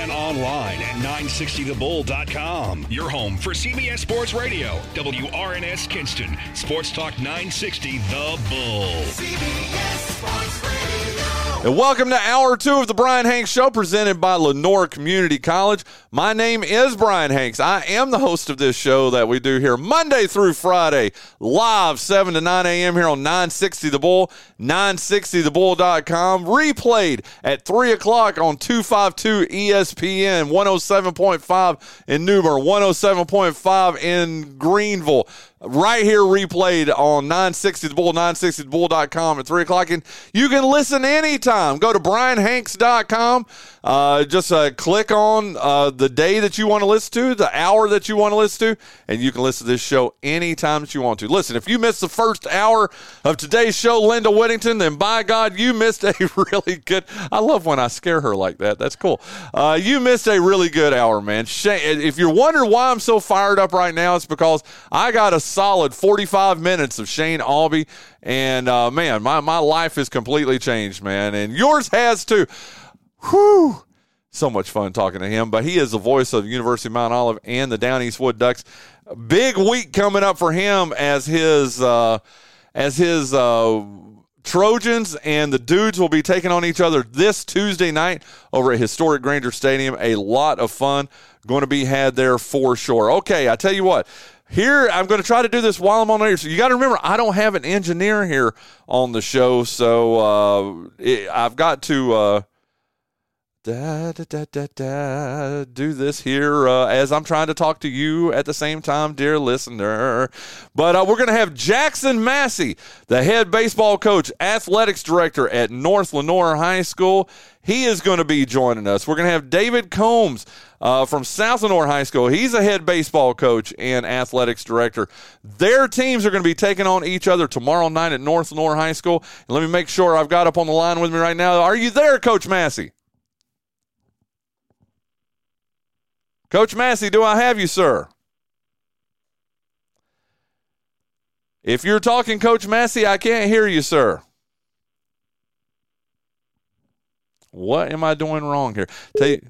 and online at 960thebull.com. Your home for CBS Sports Radio, WRNS Kinston, Sports Talk 960 The Bull. CBS. And welcome to hour two of the Brian Hanks Show presented by Lenoir Community College. My name is Brian Hanks. I am the host of this show that we do here Monday through Friday, live 7 to 9 a.m. here on 960 The Bull, 960thebull.com, replayed at 3 o'clock on 252 ESPN, 107.5 in New Bern, 107.5 in Greenville right here replayed on 960 the bull 960thebull.com at 3 o'clock. And you can listen anytime. Go to bryanhanks.com uh, just uh, click on uh, the day that you want to listen to the hour that you want to listen to and you can listen to this show anytime that you want to. Listen if you missed the first hour of today's show linda whittington then by god you missed a really good i love when i scare her like that. That's cool. Uh, you missed a really good hour man. If you're wondering why i'm so fired up right now it's because i got a solid 45 minutes of Shane Albee. And uh, man, my, my life has completely changed, man. And yours has too. Whew. So much fun talking to him. But he is the voice of University of Mount Olive and the Down East Wood Ducks. Big week coming up for him as his uh, as his uh, Trojans and the Dudes will be taking on each other this Tuesday night over at historic Grainger Stadium. A lot of fun going to be had there for sure. Okay, I tell you what, here I'm going to try to do this while I'm on air. So you got to remember, I don't have an engineer here on the show, so uh, it, I've got to uh, da, da, da, da, do this here uh, as I'm trying to talk to you at the same time, dear listener. But uh, we're going to have Jackson Massey, the head baseball coach, athletics director at North Lenoir High School. He is going to be joining us. We're going to have David Combs uh, from South Lenoir High School. He's a head baseball coach and athletics director. Their teams are going to be taking on each other tomorrow night at North Lenoir High School. And let me make sure I've got up on the line with me right now. Are you there, Coach Massey? Coach Massey, do I have you, sir? If you're talking, Coach Massey, I can't hear you, sir. What am I doing wrong here? You,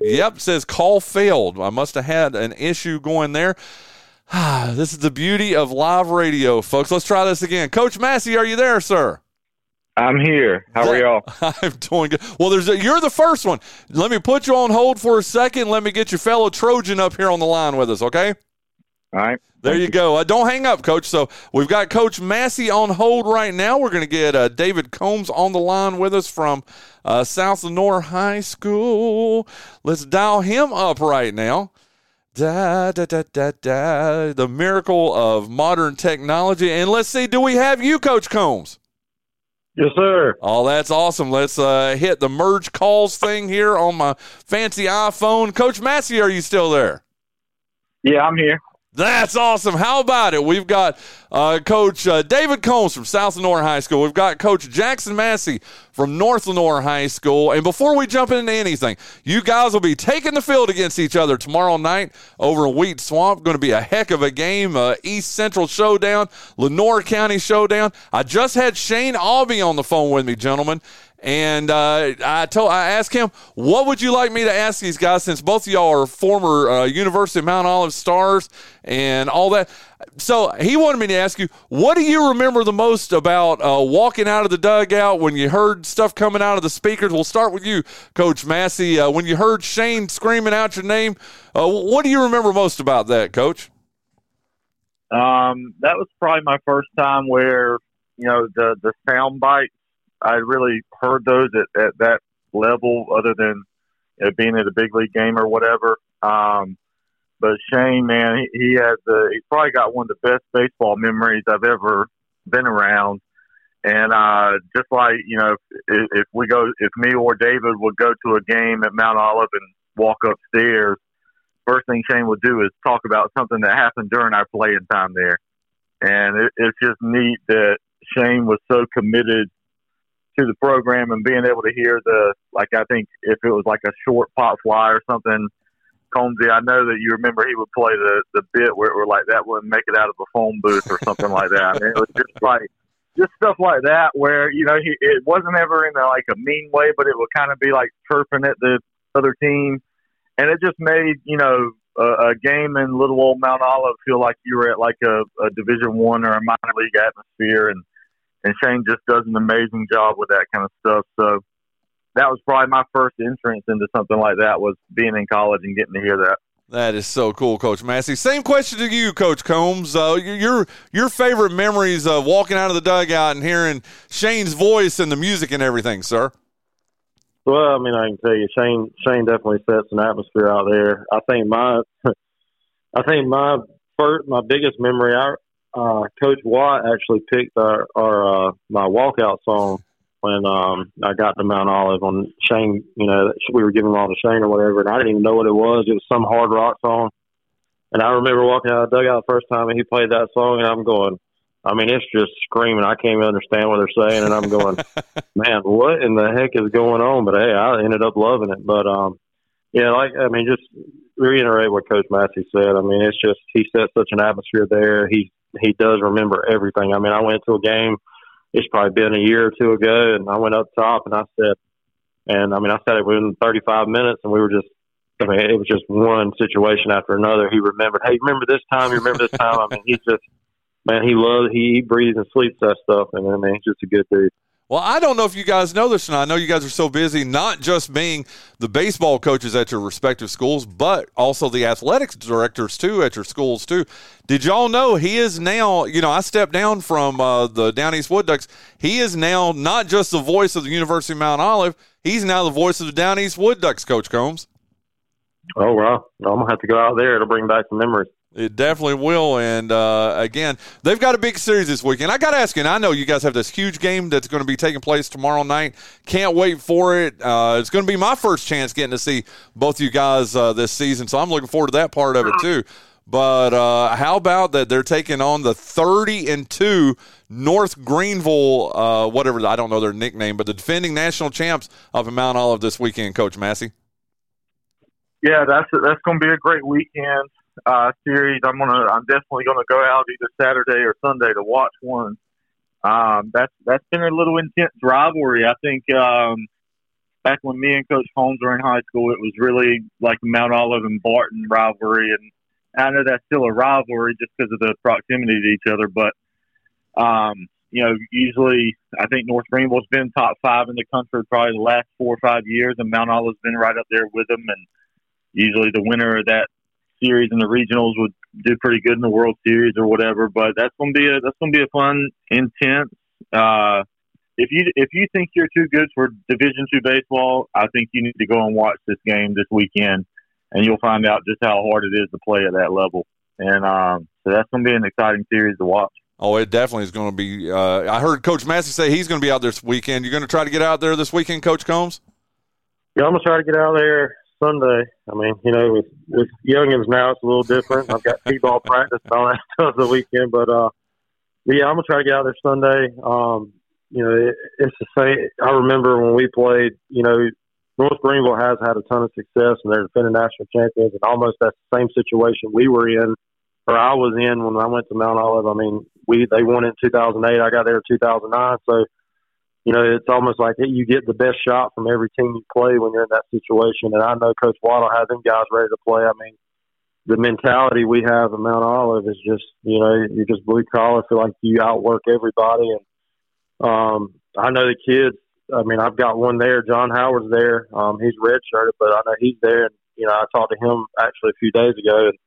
Yep, says call failed. I must have had an issue going there. this is the beauty of live radio, folks. Let's try this again. Coach Massey, are you there, sir? I'm here. How are y'all? I'm doing good. Well, there's a, you're the first one. Let me put you on hold for a second. Let me get your fellow Trojan up here on the line with us, okay? All right. There you, you go. Uh, don't hang up, Coach. So we've got Coach Massey on hold right now. We're going to get uh, David Combs on the line with us from uh, South Lenoir High School. Let's dial him up right now. Da, da, da, da, da. The miracle of modern technology. And let's see, do we have you, Coach Combs? Yes, sir. Oh, that's awesome. Let's uh, hit the merge calls thing here on my fancy iPhone. Coach Massey, are you still there? Yeah, I'm here. That's awesome. How about it? We've got uh, Coach uh, David Combs from South Lenoir High School. We've got Coach Jackson Massey from North Lenoir High School. And before we jump into anything, you guys will be taking the field against each other tomorrow night over in Wheat Swamp. Going to be a heck of a game. Uh, East Central Showdown, Lenoir County Showdown. I just had Shane Albee on the phone with me, gentlemen. And uh, I told I asked him, "What would you like me to ask these guys? Since both of y'all are former uh, University of Mount Olive stars and all that." So he wanted me to ask you, "What do you remember the most about uh, walking out of the dugout when you heard stuff coming out of the speakers?" We'll start with you, Coach Massey. Uh, when you heard Shane screaming out your name, uh, what do you remember most about that, Coach? Um, that was probably my first time where you know the the sound bite I really heard those at, at that level, other than you know, being at a big league game or whatever. Um, but Shane, man, he, he has the he's probably got one of the best baseball memories I've ever been around. And uh, just like you know, if, if we go, if me or David would go to a game at Mount Olive and walk upstairs, first thing Shane would do is talk about something that happened during our playing time there. And it, it's just neat that Shane was so committed to the program and being able to hear the like I think if it was like a short pop fly or something, Combsy, I know that you remember he would play the the bit where it were like that wouldn't make it out of a phone booth or something like that. I mean, it was just like just stuff like that where you know he it wasn't ever in a, like a mean way, but it would kind of be like chirping at the other team, and it just made you know a, a game in Little Old Mount Olive feel like you were at like a, a Division One or a minor league atmosphere, and and Shane just does an amazing job with that kind of stuff. So that was probably my first entrance into something like that was being in college and getting to hear that. That is so cool, Coach Massey. Same question to you, Coach Combs. Uh, your your favorite memories of walking out of the dugout and hearing Shane's voice and the music and everything, sir. Well, I mean, I can tell you, Shane. Shane definitely sets an atmosphere out there. I think my, I think my first, my biggest memory. Our uh, Coach Watt actually picked our our uh, my walkout song when um, I got to Mount Olive on Shane. You know, we were giving them all to Shane or whatever, and I didn't even know what it was. It was some hard rock song. And I remember walking out of the dugout the first time, and he played that song, and I'm going, I mean, it's just screaming. I can't even understand what they're saying, and I'm going, man, what in the heck is going on? But hey, I ended up loving it. But um, yeah, like I mean, just reiterate what Coach Massey said. I mean, it's just he set such an atmosphere there. He he does remember everything. I mean, I went to a game. It's probably been a year or two ago, and I went up top and I said, and I mean, I said it within 35 minutes, and we were just I mean, it was just one situation after another. He remembered, hey, remember this time? You remember this time? I mean, he's just man, he loves he, he breathes and sleeps that stuff, and I mean, he's just a good dude. Well, I don't know if you guys know this, and I know you guys are so busy, not just being the baseball coaches at your respective schools, but also the athletics directors too at your schools too. Did y'all know he is now? You know, I stepped down from uh, the Down East Wood Ducks. He is now not just the voice of the University of Mount Olive. He's now the voice of the Down East Wood Ducks, Coach Combs. Oh well, I'm gonna have to go out there to bring back some memories. It definitely will. And uh, again, they've got a big series this weekend. I got to ask you, and I know you guys have this huge game that's going to be taking place tomorrow night. Can't wait for it. Uh, it's going to be my first chance getting to see both of you guys uh, this season, so I'm looking forward to that part of it too. But uh, how about that they're taking on the 30 and 2 North Greenville, uh, whatever, I don't know their nickname, but the defending national champs of Mount Olive this weekend, Coach Massey? Yeah, that's that's going to be a great weekend uh, series. I'm gonna, I'm definitely gonna go out either Saturday or Sunday to watch one. Um, that's that's been a little intense rivalry. I think um, back when me and Coach Holmes were in high school, it was really like Mount Olive and Barton rivalry, and I know that's still a rivalry just because of the proximity to each other. But um, you know, usually I think North Greenville's been top five in the country probably the last four or five years, and Mount Olive's been right up there with them. And usually the winner of that series and the regionals would do pretty good in the World Series or whatever. But that's gonna be a that's gonna be a fun, intense. Uh, if you if you think you're too good for Division two baseball, I think you need to go and watch this game this weekend, and you'll find out just how hard it is to play at that level. And um, so that's gonna be an exciting series to watch. Oh, it definitely is going to be. Uh, I heard Coach Massey say he's going to be out there this weekend. You're going to try to get out there this weekend, Coach Combs? Yeah, I'm going to try to get out there Sunday. I mean, you know, with with youngins now, it's a little different. I've got t-ball practice and all that stuff the weekend, but uh, yeah, I'm gonna try to get out there Sunday. Um, you know, it, it's the same. I remember when we played. You know, North Greenville has had a ton of success, and they're defending national champions, and almost that's the same situation we were in, or I was in when I went to Mount Olive. I mean, we they won in 2008. I got there in 2009, so you know, it's almost like you get the best shot from every team you play when you're in that situation. And I know Coach Waddle has them guys ready to play. I mean, the mentality we have in Mount Olive is just, you know, you're just blue collar, feel like you outwork everybody. And um, I know the kids. I mean, I've got one there. John Howard's there. Um, he's redshirted, but I know he's there. And you know, I talked to him actually a few days ago, and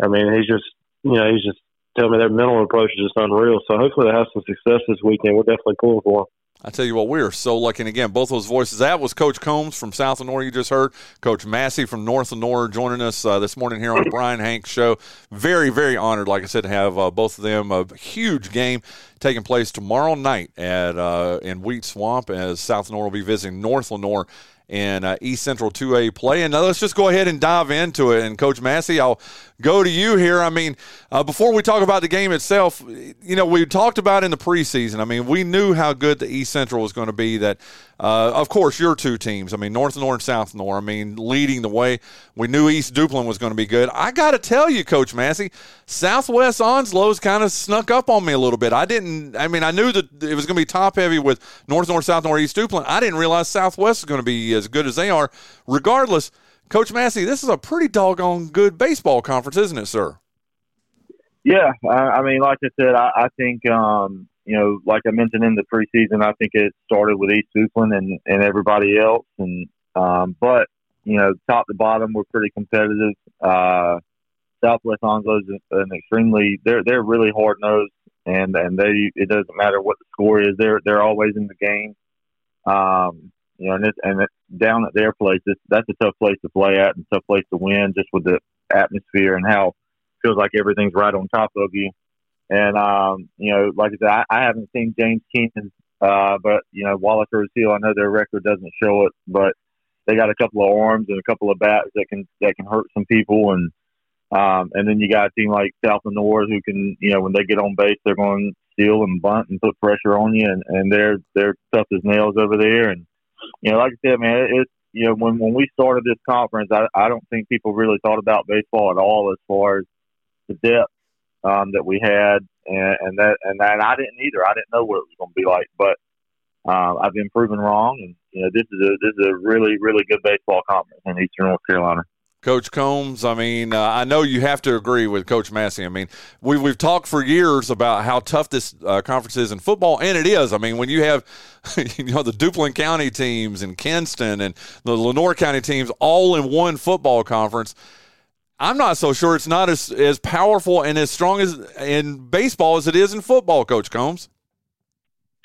I mean, he's just, you know, he's just telling me their mental approach is just unreal. So hopefully they have some success this weekend. We're definitely pulling for them. I tell you what, we are so lucky. And again, both those voices. That was Coach Combs from South Lenoir, you just heard. Coach Massey from North Lenoir joining us uh, this morning here on the Bryan Hank Show. Very, very honored, like I said, to have uh, both of them. A huge game taking place tomorrow night at uh, in Wheat Swamp as South Lenoir will be visiting North Lenoir in uh, East Central 2A play. And let's just go ahead and dive into it. And Coach Massey, I'll go to you here. I mean, uh, before we talk about the game itself, you know, we talked about in the preseason. I mean, we knew how good the East Central was going to be. That, uh, of course, your two teams. I mean, North Lenoir and South Lenoir. I mean, leading the way. We knew East Duplin was going to be good. I got to tell you, Coach Massey, Southwest Onslow's kind of snuck up on me a little bit. I didn't. I mean, I knew that it was going to be top heavy with North Lenoir, South Lenoir, East Duplin. I didn't realize Southwest is going to be as good as they are. Regardless Coach Massey, this is a pretty doggone good baseball conference, isn't it, sir? Yeah, I, I mean, like I said, I, I think um, you know, like I mentioned in the preseason, I think it started with East Duplin and and everybody else, and um, but you know, top to bottom, we're pretty competitive. Uh, Southwest Onslow is an extremely they're they're really hard nosed, and and they it doesn't matter what the score is, they're they're always in the game. Um, you know, and it's, and it's down at their place, it's, that's a tough place to play at and tough place to win, just with the atmosphere and how it feels like everything's right on top of you. And um, you know, like I said, I, I haven't seen James Kenan, uh, but you know, Wallace Hill, I know their record doesn't show it, but they got a couple of arms and a couple of bats that can that can hurt some people. And um, and then you got a team like South and North who can, you know, when they get on base, they're going steal and bunt and put pressure on you, and, and they're they're tough as nails over there. And you know, like I said, man, it's you know when when we started this conference, I I don't think people really thought about baseball at all as far as the depth um, that we had, and, and that and that I didn't either. I didn't know what it was going to be like, but um, I've been proven wrong, and you know this is a this is a really really good baseball conference in Eastern North Carolina. Coach Combs, I mean, uh, I know you have to agree with Coach Massey. I mean, we, we've talked for years about how tough this uh, conference is in football, and it is. I mean, when you have, you know, the Duplin County teams and Kinston and the Lenoir County teams all in one football conference, I'm not so sure it's not as, as powerful and as strong as in baseball as it is in football, Coach Combs.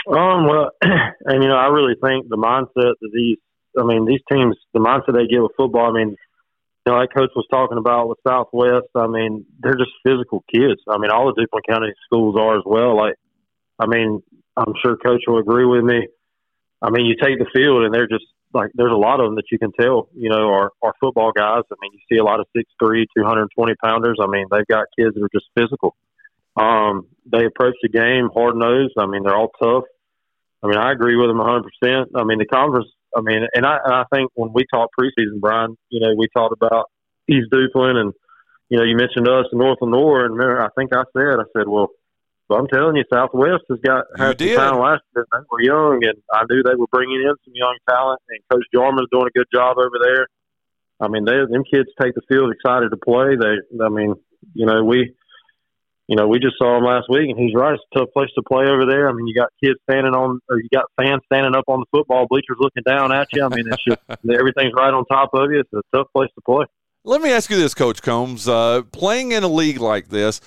Um, well, and, you know, I really think the mindset that these, I mean, these teams, the mindset they get with football, I mean, you know, like Coach was talking about with Southwest, I mean, they're just physical kids. I mean, all the Duplin County schools are as well. Like, I mean, I'm sure Coach will agree with me. I mean, you take the field and they're just like, there's a lot of them that you can tell, you know, are, are football guys. I mean, you see a lot of 6'3, 220 pounders. I mean, they've got kids that are just physical. Um, they approach the game hard nosed. I mean, they're all tough. I mean, I agree with them 100%. I mean, the conference I mean, and I, and I think when we talked preseason, Brian, you know, we talked about East Duplin and, you know, you mentioned us and North Lenoir, and I think I said, I said, well, well, I'm telling you, Southwest has got had some talent last year. They were young, and I knew they were bringing in some young talent. And Coach Jarman's doing a good job over there. I mean, they them kids take the field excited to play. They, I mean, you know, we you know, we just saw him last week, and he's right. It's a tough place to play over there. I mean, you got kids standing on, or you got fans standing up on the football bleachers looking down at you. I mean, it's just everything's right on top of you. It's a tough place to play. Let me ask you this, Coach Combs. Uh, playing in a league like this,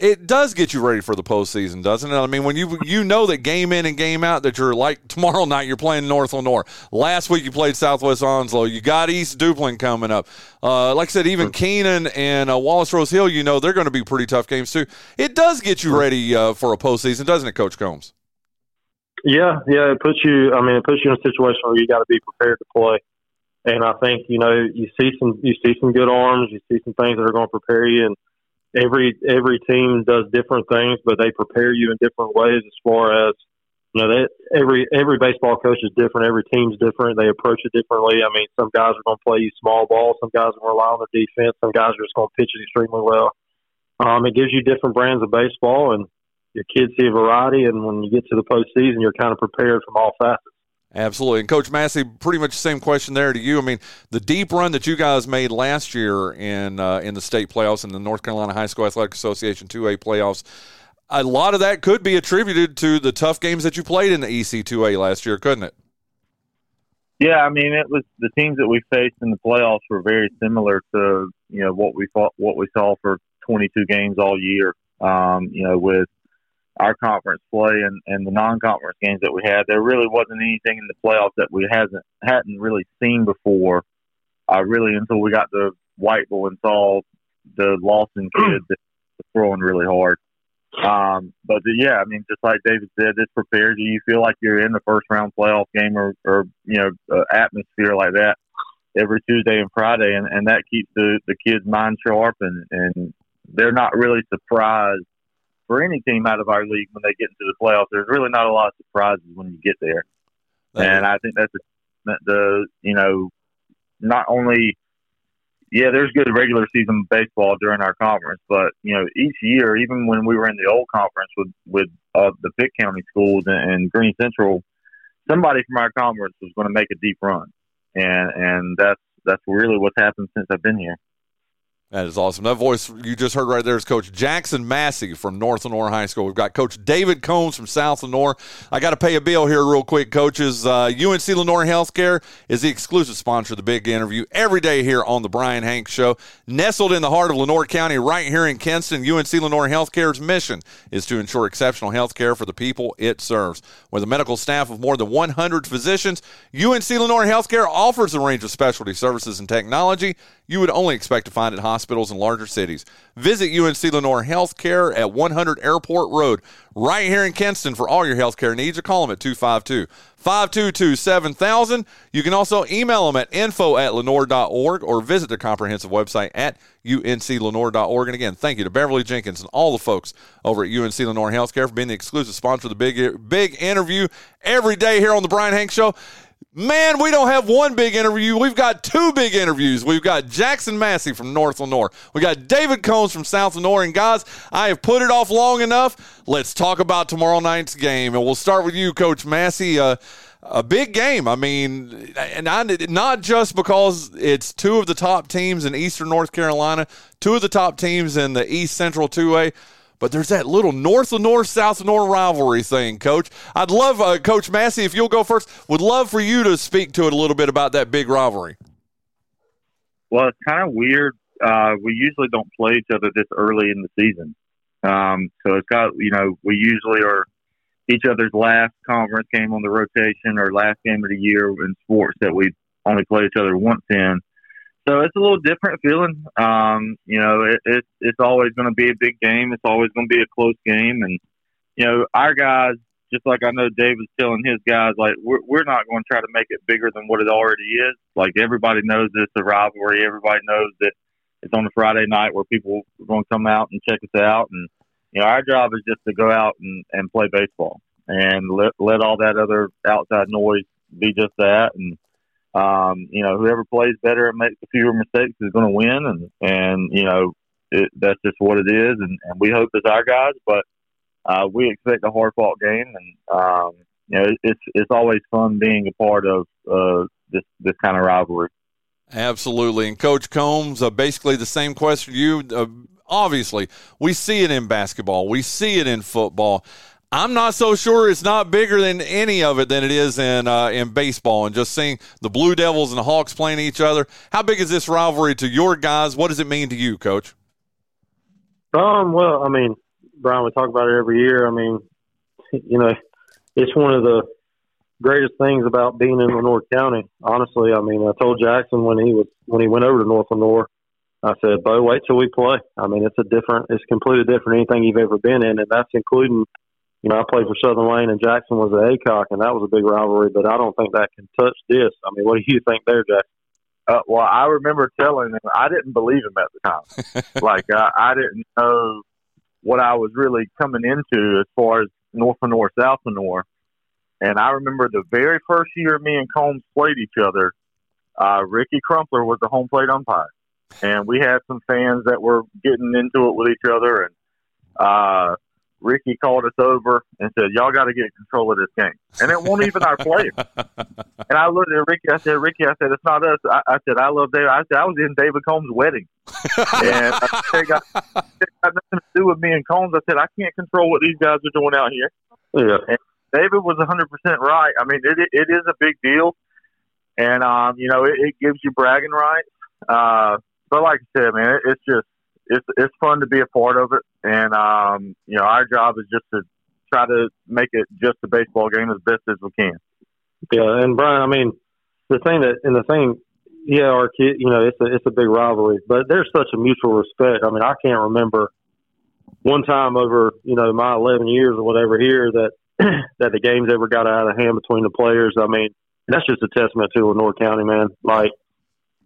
it does get you ready for the postseason, doesn't it? I mean, when you you know that game in and game out that you're like tomorrow night you're playing North Lenoir. Last week you played Southwest Onslow. You got East Duplin coming up. Uh, like I said, even Kenan and uh, Wallace Rose Hill, you know they're going to be pretty tough games too. It does get you ready uh, for a postseason, doesn't it, Coach Combs? Yeah, yeah. It puts you. I mean, it puts you in a situation where you got to be prepared to play. And I think you know you see some you see some good arms, you see some things that are going to prepare you and every every team does different things, but they prepare you in different ways as far as you know that every every baseball coach is different. Every team's different. They approach it differently. I mean, some guys are going to play you small ball. Some guys are going to rely on their defense. Some guys are just going to pitch it extremely well. Um, it gives you different brands of baseball, and your kids see a variety. And when you get to the postseason, you're kind of prepared from all facets. Absolutely. And Coach Massey, pretty much the same question there to you. I mean, the deep run that you guys made last year in uh, in the state playoffs in the North Carolina High School Athletic Association 2A playoffs, a lot of that could be attributed to the tough games that you played in the EC 2A last year, couldn't it? Yeah, I mean, it was the teams that we faced in the playoffs were very similar to you know what we fought, what we saw for 22 games all year. Um, you know, with our conference play and, and the non-conference games that we had, there really wasn't anything in the playoffs that we hasn't hadn't really seen before. Uh, really, until we got the Whiteville and saw the Lawson kids throwing really hard. Um, but the, yeah, I mean, just like David said, this prepares you. You feel like you're in the first round playoff game or, or you know, uh, atmosphere like that every Tuesday and Friday, and, and that keeps the the kids' mind sharp, and and they're not really surprised for any team out of our league when they get into the playoffs. There's really not a lot of surprises when you get there, and I think that's the, the you know not only yeah, there's good regular season baseball during our conference, but you know each year, even when we were in the old conference with with uh, the Pitt County schools and, and Greene Central, somebody from our conference was going to make a deep run, and and that's that's really what's happened since I've been here. That is awesome. That voice you just heard right there is Coach Jackson Massey from North Lenoir High School. We've got Coach David Combs from South Lenoir. I got to pay a bill here, real quick, coaches. Uh, UNC Lenoir Healthcare is the exclusive sponsor of the big interview every day here on the Brian Hanks Show. Nestled in the heart of Lenoir County, right here in Kinston, UNC Lenoir Healthcare's mission is to ensure exceptional health care for the people it serves. With a medical staff of more than 100 physicians, UNC Lenoir Healthcare offers a range of specialty services and technology you would only expect to find at hospitals in larger cities. Visit UNC Lenoir Healthcare at 100 Airport Road, right here in Kinston, for all your healthcare needs, or call them at 252 522 7000. You can also email them at info at lenoir.org or visit their comprehensive website at unclenoir.org. And again, thank you to Beverly Jenkins and all the folks over at UNC Lenoir Healthcare for being the exclusive sponsor of the big, big interview every day here on the Brian Hanks Show. Man, we don't have one big interview. We've got two big interviews. We've got Jackson Massey from North Lenoir. We got David Combs from South Lenoir. And guys, I have put it off long enough. Let's talk about tomorrow night's game. And we'll start with you, Coach Massey. Uh, a big game. I mean, and I, not just because it's two of the top teams in Eastern North Carolina, two of the top teams in the East Central 2A, but there's that little North Lenoir, South Lenoir rivalry thing, Coach. I'd love, uh, Coach Massey, if you'll go first, would love for you to speak to it a little bit about that big rivalry. Well, it's kind of weird. Uh, we usually don't play each other this early in the season. Um, so it's got, you know, we usually are each other's last conference game on the rotation or last game of the year in sports that we only play each other once in. So it's a little different feeling. Um, you know, it, it, it's always going to be a big game. It's always going to be a close game. And, you know, our guys, just like I know Dave was telling his guys, like, we're, we're not going to try to make it bigger than what it already is. Like, everybody knows it's a rivalry. Everybody knows that it's on a Friday night where people are going to come out and check us out. And, you know, our job is just to go out and, and play baseball and let, let all that other outside noise be just that. And, um, you know, whoever plays better and makes fewer mistakes is going to win, and and you know it, that's just what it is, and, and we hope it's our guys, but uh, we expect a hard fought game, and um, you know it's it's always fun being a part of uh, this this kind of rivalry. Absolutely, and Coach Combs, uh, basically the same question you. Uh, obviously, we see it in basketball, we see it in football. I'm not so sure it's not bigger than any of it than it is in uh, in baseball. And just seeing the Blue Devils and the Hawks playing each other, how big is this rivalry to your guys? What does it mean to you, Coach? Um, well, I mean, Brian, we talk about it every year. I mean, you know, it's one of the greatest things about being in Lenoir County. Honestly, I mean, I told Jackson when he was when he went over to North Lenoir, I said, "Bo, wait till we play." I mean, it's a different, it's completely different anything you've ever been in, and that's including you know, I played for Southern Wayne and Jackson was at ACOC, and that was a big rivalry. But I don't think that can touch this. I mean, what do you think there, Jackson? Uh, well, I remember telling him I didn't believe him at the time. like I, I didn't know what I was really coming into as far as North Lenoir, South Lenoir. And I remember the very first year me and Combs played each other. Uh, Ricky Crumpler was the home plate umpire, and we had some fans that were getting into it with each other, and uh, Ricky called us over and said, "Y'all got to get control of this game," and it won't even our players. and I looked at Ricky. I said, "Ricky, I said it's not us." I, I said, "I love David." I said, "I was in David Combs' wedding, and I said, it got, got nothing to do with me and Combs." I said, "I can't control what these guys are doing out here." Yeah. And David was 100% right. I mean, it it is a big deal, and um, you know, it, it gives you bragging rights. Uh, but like I said, man, it, it's just it's it's fun to be a part of it, and um, you know our job is just to try to make it just a baseball game as best as we can. Yeah, and Brian, I mean, the thing that and the thing, yeah, our kid, you know, it's a it's a big rivalry, but there's such a mutual respect. I mean, I can't remember one time over you know my 11 years or whatever here that that the games ever got out of hand between the players. I mean, that's just a testament to Lenoir County, man. Like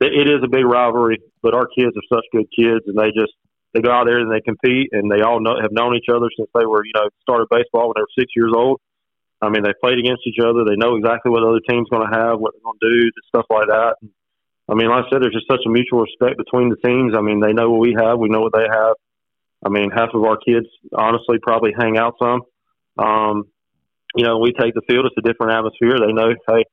it is a big rivalry, but our kids are such good kids, and they just they go out there and they compete, and they all know, have known each other since they were you know started baseball when they were six years old. I mean, they played against each other. They know exactly what the other team's going to have, what they're going to do, stuff like that. And, I mean, like I said, there's just such a mutual respect between the teams. I mean, they know what we have, we know what they have. I mean, half of our kids honestly probably hang out some. Um, you know, we take the field; it's a different atmosphere. They know, hey,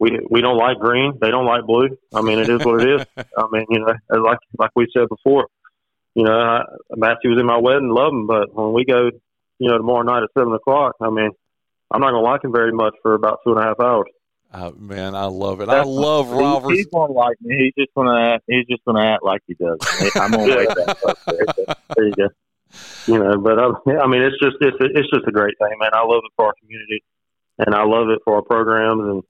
we we don't like green. They don't like blue. I mean, it is what it is. I mean, you know, like like we said before, you know, I, Matthew was in my wedding, love him, but when we go, you know, tomorrow night at seven o'clock, I mean, I'm not gonna like him very much for about two and a half hours. Uh, man, I love it. That's, I love Roberts. He's gonna like me. He's just gonna act, he's just gonna act like he does. I'm gonna wait that. There. there you go. You know, but I, I mean, it's just it's it's just a great thing, man. I love it for our community, and I love it for our programs, and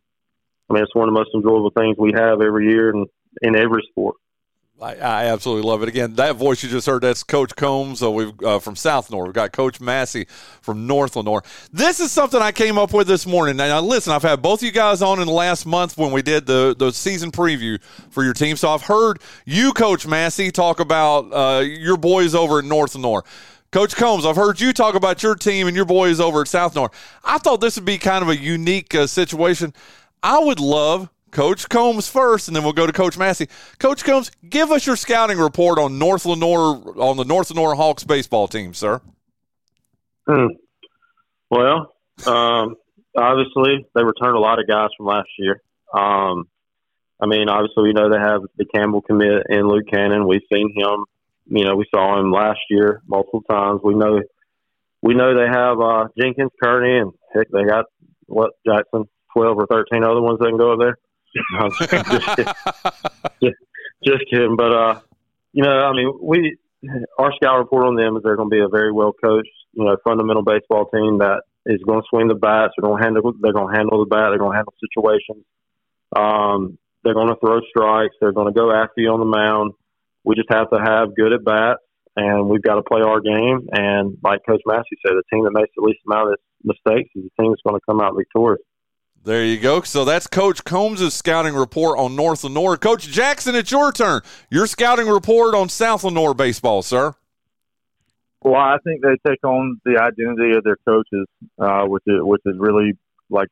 I mean, it's one of the most enjoyable things we have every year and in every sport. I, I, absolutely love it. Again, that voice you just heard, that's Coach Combs uh, we've, uh, from South Lenoir. We've got Coach Massey from North Lenoir. This is something I came up with this morning. Now, listen, I've had both of you guys on in the last month when we did the, the season preview for your team. So I've heard you, Coach Massey, talk about uh, your boys over at North Lenoir. Coach Combs, I've heard you talk about your team and your boys over at South Lenoir. I thought this would be kind of a unique uh, situation. I would love Coach Combs first, and then we'll go to Coach Massey. Coach Combs, give us your scouting report on North Lenoir on the North Lenoir Hawks baseball team, sir. Hmm. Well, um, obviously they returned a lot of guys from last year. Um, I mean, obviously we know they have the Campbell commit and Luke Cannon. We've seen him. You know, we saw him last year multiple times. We know, we know they have uh, Jenkins, Kearney, and heck, they got what Jackson, twelve or thirteen other ones that can go up there just, just, just kidding. But uh, you know, I mean, we our scout report on them is they're going to be a very well coached, you know, fundamental baseball team that is going to swing the bats. They're going to handle. They're going to handle the bat. They're going to handle situations. Um, they're going to throw strikes. They're going to go after you on the mound. We just have to have good at bats, and we've got to play our game. And like Coach Massey said, the team that makes the least amount of mistakes is the team that's going to come out victorious. There you go. So that's Coach Combs' scouting report on North Lenoir. Coach Jackson, it's your turn. Your scouting report on South Lenoir baseball, sir. Well, I think they take on the identity of their coaches, uh, which is which is really like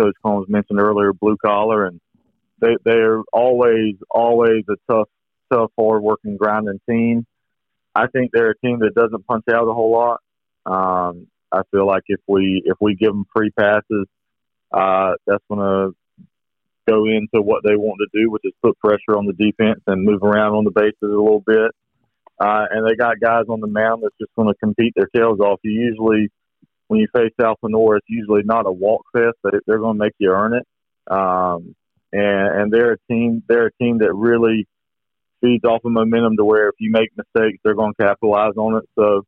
Coach Combs mentioned earlier, blue collar, and they they're always always a tough, tough, hard working, grinding team. I think they're a team that doesn't punch out a whole lot. Um, I feel like if we if we give them free passes uh, that's going to go into what they want to do, which is put pressure on the defense and move around on the bases a little bit. Uh, and they got guys on the mound that's just going to compete their tails off. You usually, when you face Lenoir, it's usually not a walk fest, but they're going to make you earn it. Um, and, and they're a team. They're a team that really feeds off of momentum to where if you make mistakes, they're going to capitalize on it. So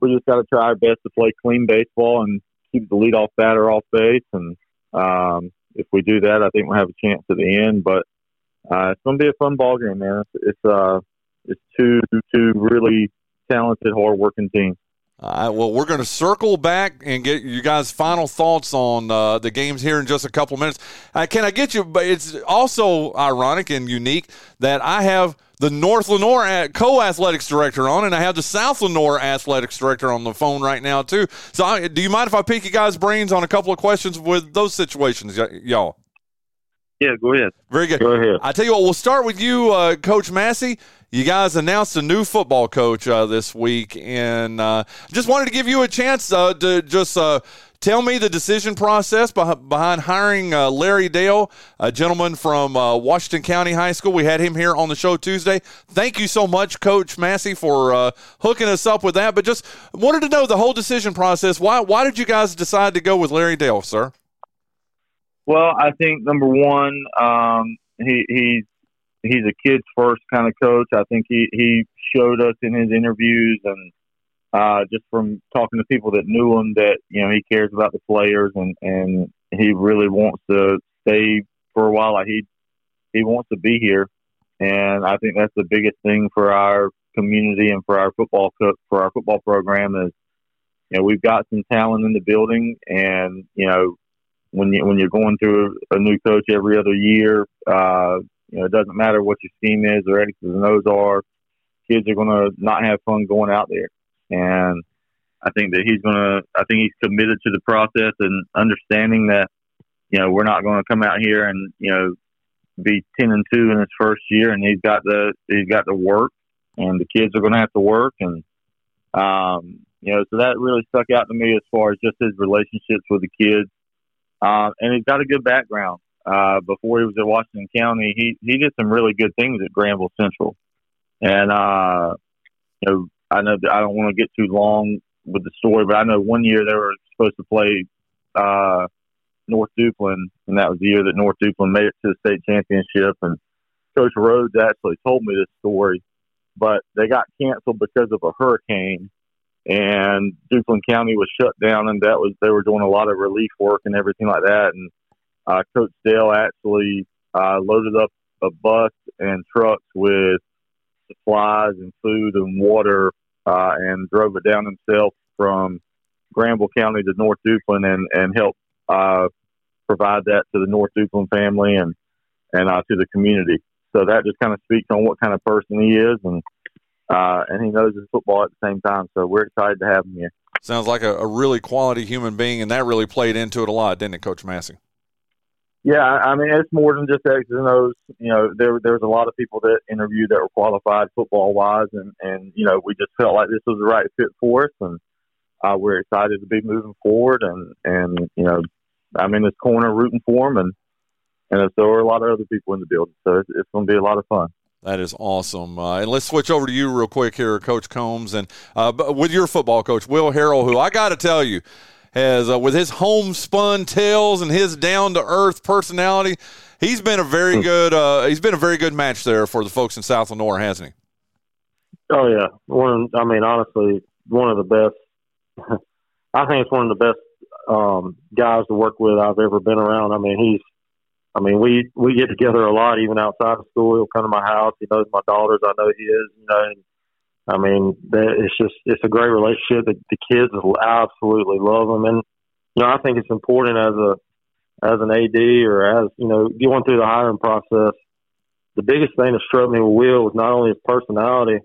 we just got to try our best to play clean baseball and keep the leadoff batter off base and um, if we do that, I think we'll have a chance at the end. But uh, it's going to be a fun ball game, man. It's it's, uh, it's two two really talented, hard-working teams. Right, well, we're going to circle back and get you guys' final thoughts on uh, the games here in just a couple minutes. Uh, can I get you? But it's also ironic and unique that I have the North Lenoir co-athletics director on, and I have the South Lenoir athletics director on the phone right now too. So, I, do you mind if I pick you guys' brains on a couple of questions with those situations, y- y'all? Yeah, go ahead. Very good. Go ahead. I tell you what, we'll start with you, uh, Coach Massey. You guys announced a new football coach uh, this week, and uh, just wanted to give you a chance uh, to just uh, Tell me the decision process behind hiring uh, Larry Dale, a gentleman from uh, Washington County High School. We had him here on the show Tuesday. Thank you so much, Coach Massey, for uh, hooking us up with that. But just wanted to know the whole decision process. Why why did you guys decide to go with Larry Dale, sir? Well, I think number one, um, he he's he's a kids first kind of coach. I think he he showed us in his interviews and uh, just from talking to people that knew him that you know he cares about the players and and he really wants to stay for a while. Like he he wants to be here, and I think that's the biggest thing for our community and for our football for our football program is you know we've got some talent in the building, and you know when you when you're going through a new coach every other year, uh, you know it doesn't matter what your scheme is or anything. Those are kids are going to not have fun going out there and I think that he's going to. I think he's committed to the process and understanding that you know we're not going to come out here and you know be ten and two in his first year, and he's got the he's got to work, and the kids are going to have to work, and um, you know, so that really stuck out to me as far as just his relationships with the kids, uh, and he's got a good background. uh, before he was at Washington County, he he did some really good things at Granville Central, and uh, you know I know that I don't want to get too long with the story, but I know one year they were supposed to play uh, North Duplin, and that was the year that North Duplin made it to the state championship. And Coach Rhodes actually told me this story, but they got canceled because of a hurricane, and Duplin County was shut down, and that was they were doing a lot of relief work and everything like that. And uh, Coach Dale actually uh, loaded up a bus and trucks with supplies and food and water, uh, and drove it down himself from Granville County to North Duplin and and helped uh, provide that to the North Duplin family and and uh, to the community. So that just kind of speaks on what kind of person he is, and uh, and he knows his football at the same time. So we're excited to have him here. Sounds like a, a really quality human being, and that really played into it a lot, didn't it, Coach Massey? Yeah, I mean it's more than just X's and O's. You know, there there was a lot of people that interviewed that were qualified football wise, and and you know we just felt like this was the right fit for us, and uh, we're excited to be moving forward, and and you know I'm in this corner rooting for him, and and there are a lot of other people in the building, so it's, it's going to be a lot of fun. That is awesome. Uh, and let's switch over to you real quick here, Coach Combs, and uh, with your football coach, Will Harrell, who I got to tell you has, uh, with his homespun tales and his down to earth personality, he's been a very hmm. good. Uh, he's been a very good match there for the folks in South Lenoir, hasn't he? Oh yeah, one. I mean, honestly, one of the best. I think it's one of the best um, guys to work with I've ever been around. I mean, he's, I mean, we we get together a lot, even outside of school. He'll come to my house. He knows my daughters. I know he is. You know, and, I mean, it's just it's a great relationship. The, the kids absolutely love him, and you know, I think it's important as a as an AD or as you know going through the hiring process. The biggest thing that struck me with Will was not only his personality,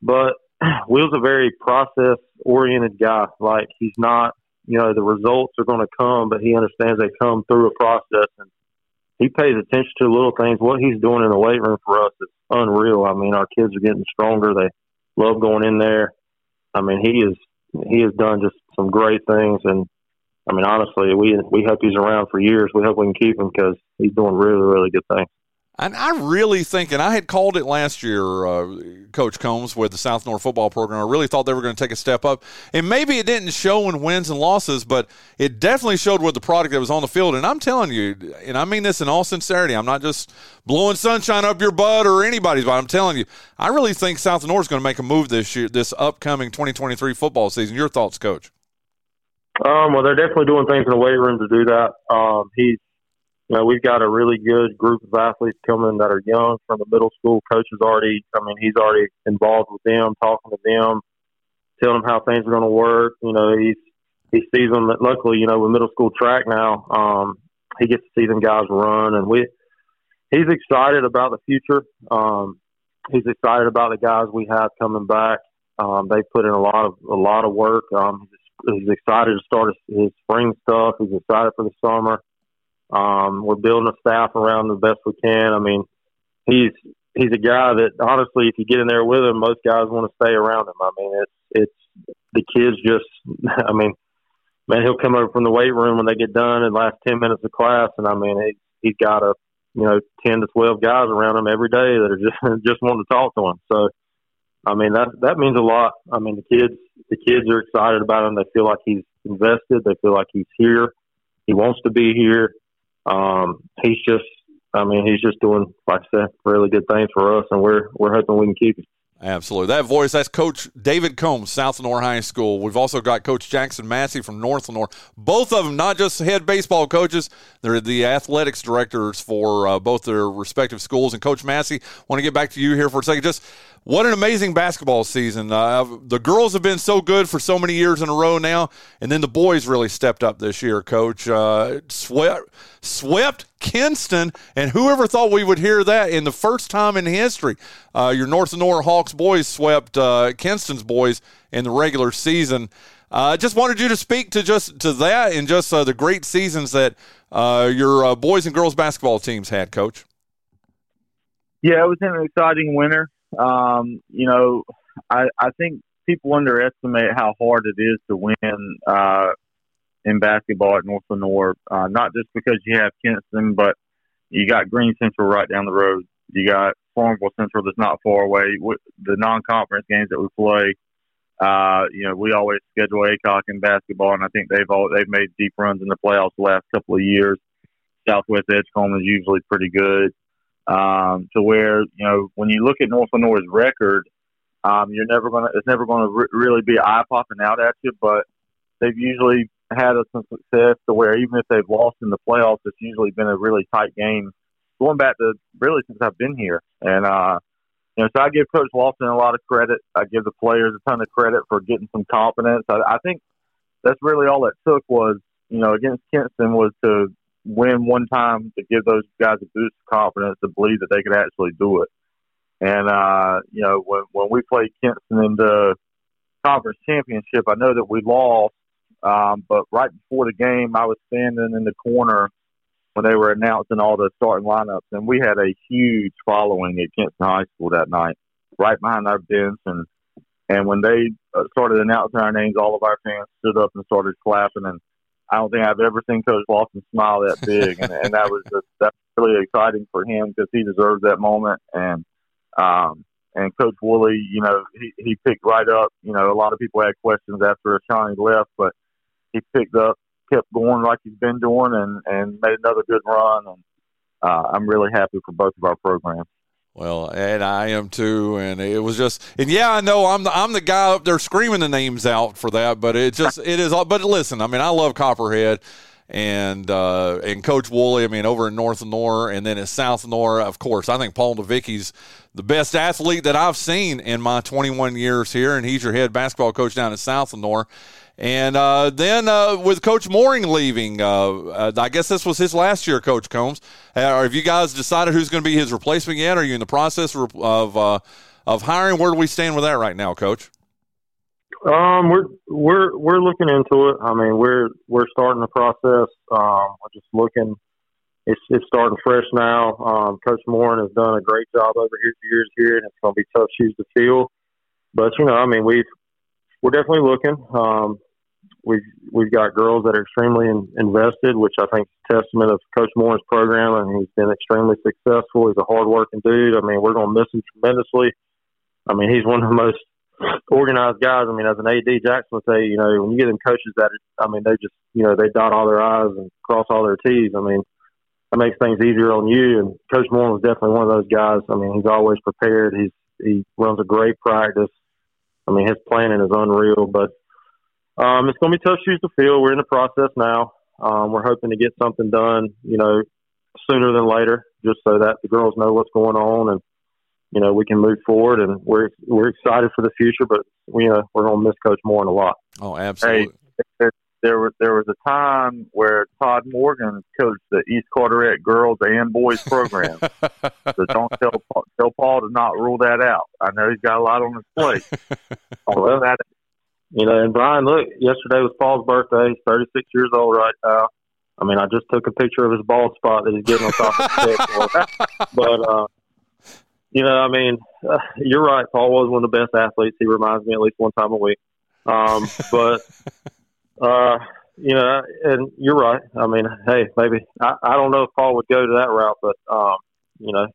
but Will's a very process oriented guy. Like he's not you know, the results are going to come, but he understands they come through a process and he pays attention to little things. What he's doing in the weight room for us is unreal. I mean, our kids are getting stronger. They love going in there. I mean, he is, he has done just some great things. And I mean, honestly, we, we hope he's around for years. We hope we can keep him because he's doing really, really good things. And I really think, and I had called it last year, uh, Coach Combs, with the South North football program. I really thought they were going to take a step up. And maybe it didn't show in wins and losses, but it definitely showed with the product that was on the field. And I'm telling you, and I mean this in all sincerity, I'm not just blowing sunshine up your butt or anybody's butt. I'm telling you, I really think South North is going to make a move this year, this upcoming 2023 football season. Your thoughts, Coach? Um, well, they're definitely doing things in the weight room to do that. Um, he's you know, we've got a really good group of athletes coming that are young from the middle school. Coach is already, I mean, he's already involved with them, talking to them, telling them how things are going to work. You know, he's he sees them. Luckily, you know, with middle school track now, um, he gets to see them guys run, and we. He's excited about the future. Um, he's excited about the guys we have coming back. Um, they put in a lot of a lot of work. Um, he's, excited to start his spring stuff. He's excited for the summer. Um, we're building a staff around the best we can. I mean, he's he's a guy that honestly, if you get in there with him, most guys want to stay around him. I mean, it's it's the kids just. I mean, man, he'll come over from the weight room when they get done the last ten minutes of class, and I mean, he he's got a you know ten to twelve guys around him every day that are just just wanting to talk to him. So. I mean that that means a lot. I mean the kids the kids are excited about him. They feel like he's invested. They feel like he's here. He wants to be here um, he's just, I mean, he's just doing, like I said, really good things for us, and we're we're hoping we can keep him. Absolutely. That voice, that's Coach David Combs, South Lenoir High School. We've also got Coach Jackson Massey from North Lenoir. Both of them, not just head baseball coaches, they're the athletics directors for uh, both their respective schools. And Coach Massey, want to get back to you here for a second. Just what an amazing basketball season. Uh, the girls have been so good for so many years in a row now, and then the boys really stepped up this year, Coach. Uh, swept, swept Kinston, and whoever thought we would hear that in the first time in history? Uh, your North Lenoir Hawks boys swept uh, Kinston's boys in the regular season. I uh, just wanted you to speak to just to that and just uh, the great seasons that your boys and girls basketball teams had, Coach. Yeah, it was an exciting winter. Um, you know, I, I think people underestimate how hard it is to win uh, in basketball at North Lenoir. Uh, not just because you have Kinston, but you got Greene Central right down the road. You got Farmville Central that's not far away. The non-conference games that we play, uh, you know, we always schedule ACOC in basketball, and I think they've all they've made deep runs in the playoffs the last couple of years. Southwest Edgecombe is usually pretty good. Um, to where you know when you look at North Lenoir's record, um, you're never gonna it's never gonna re- really be eye popping out at you, but they've usually had a, some success to where even if they've lost in the playoffs, it's usually been a really tight game. Going back to really since I've been here, and uh, you know, so I give Coach Lawson a lot of credit. I give the players a ton of credit for getting some confidence. I, I think that's really all it took was, you know, against Kinston was to win one time to give those guys a boost of confidence to believe that they could actually do it. And uh, you know, when when we played Kinston in the conference championship, I know that we lost, um, but right before the game, I was standing in the corner when they were announcing all the starting lineups, and we had a huge following at Kinston High School that night, right behind our bench. And and when they uh, started announcing our names, all of our fans stood up and started clapping. And I don't think I've ever seen Coach Lawson smile that big, and, and that was just that's really exciting for him because he deserves that moment. And um, and Coach Woolley, you know, he he picked right up. You know, a lot of people had questions after Shawnee left, but he picked up kept going like he's been doing and, and made another good run. And uh, I'm really happy for both of our programs. Well, and I am too, and it was just, and yeah, I know I'm the I'm the guy up there screaming the names out for that, but it just it is. But listen, I mean, I love Copperhead, and uh, and Coach Woolley. I mean, over in North Lenoir, and then in South Lenoir, of course. I think Paul DeVicky's the best athlete that I've seen in my 21 years here, and he's your head basketball coach down at South Lenoir. And uh, then uh, with Coach Mooring leaving, uh, uh I guess this was his last year, Coach Combs. Uh, have you guys decided who's going to be his replacement yet? Are you in the process of of, uh, of hiring? Where do we stand with that right now, Coach? Um, we're we're we're looking into it. I mean, we're we're starting the process. Um, we're just looking. It's it's starting fresh now. Um, Coach Morin has done a great job over his years here, and it's going to be tough shoes to fill. But you know, I mean, we've we're definitely looking. Um, we've we've got girls that are extremely in, invested, which I think is a testament of Coach Moore's program, and he's been extremely successful. He's a hardworking dude. I mean, we're going to miss him tremendously. I mean, he's one of the most organized guys. I mean, as an AD, Jackson would say, you know, when you get them coaches that, I mean, they just, you know, they dot all their I's and cross all their T's. I mean, that makes things easier on you. And Coach Moore was definitely one of those guys. I mean, he's always prepared. He's he runs a great practice. I mean, his planning is unreal. But um, it's going to be tough shoes to fill. We're in the process now. Um, we're hoping to get something done, you know, sooner than later, just so that the girls know what's going on and you know we can move forward. And we're we're excited for the future, but we, you know we're going to miss Coach Moore a lot. Oh, absolutely. Hey, there was there was a time where Todd Morgan coached the East Carteret girls and boys program. so don't tell tell Paul to not rule that out. I know he's got a lot on his plate. well, that you know, and Bryan, look, yesterday was Paul's birthday. He's 36 years old right now. I mean, I just took a picture of his bald spot that he's getting on top of his head. But, uh, you know, I mean, uh, you're right. Paul was one of the best athletes. He reminds me at least one time a week. Um, but, uh, you know, and you're right. I mean, hey, maybe I, I don't know if Paul would go to that route, but um, you know,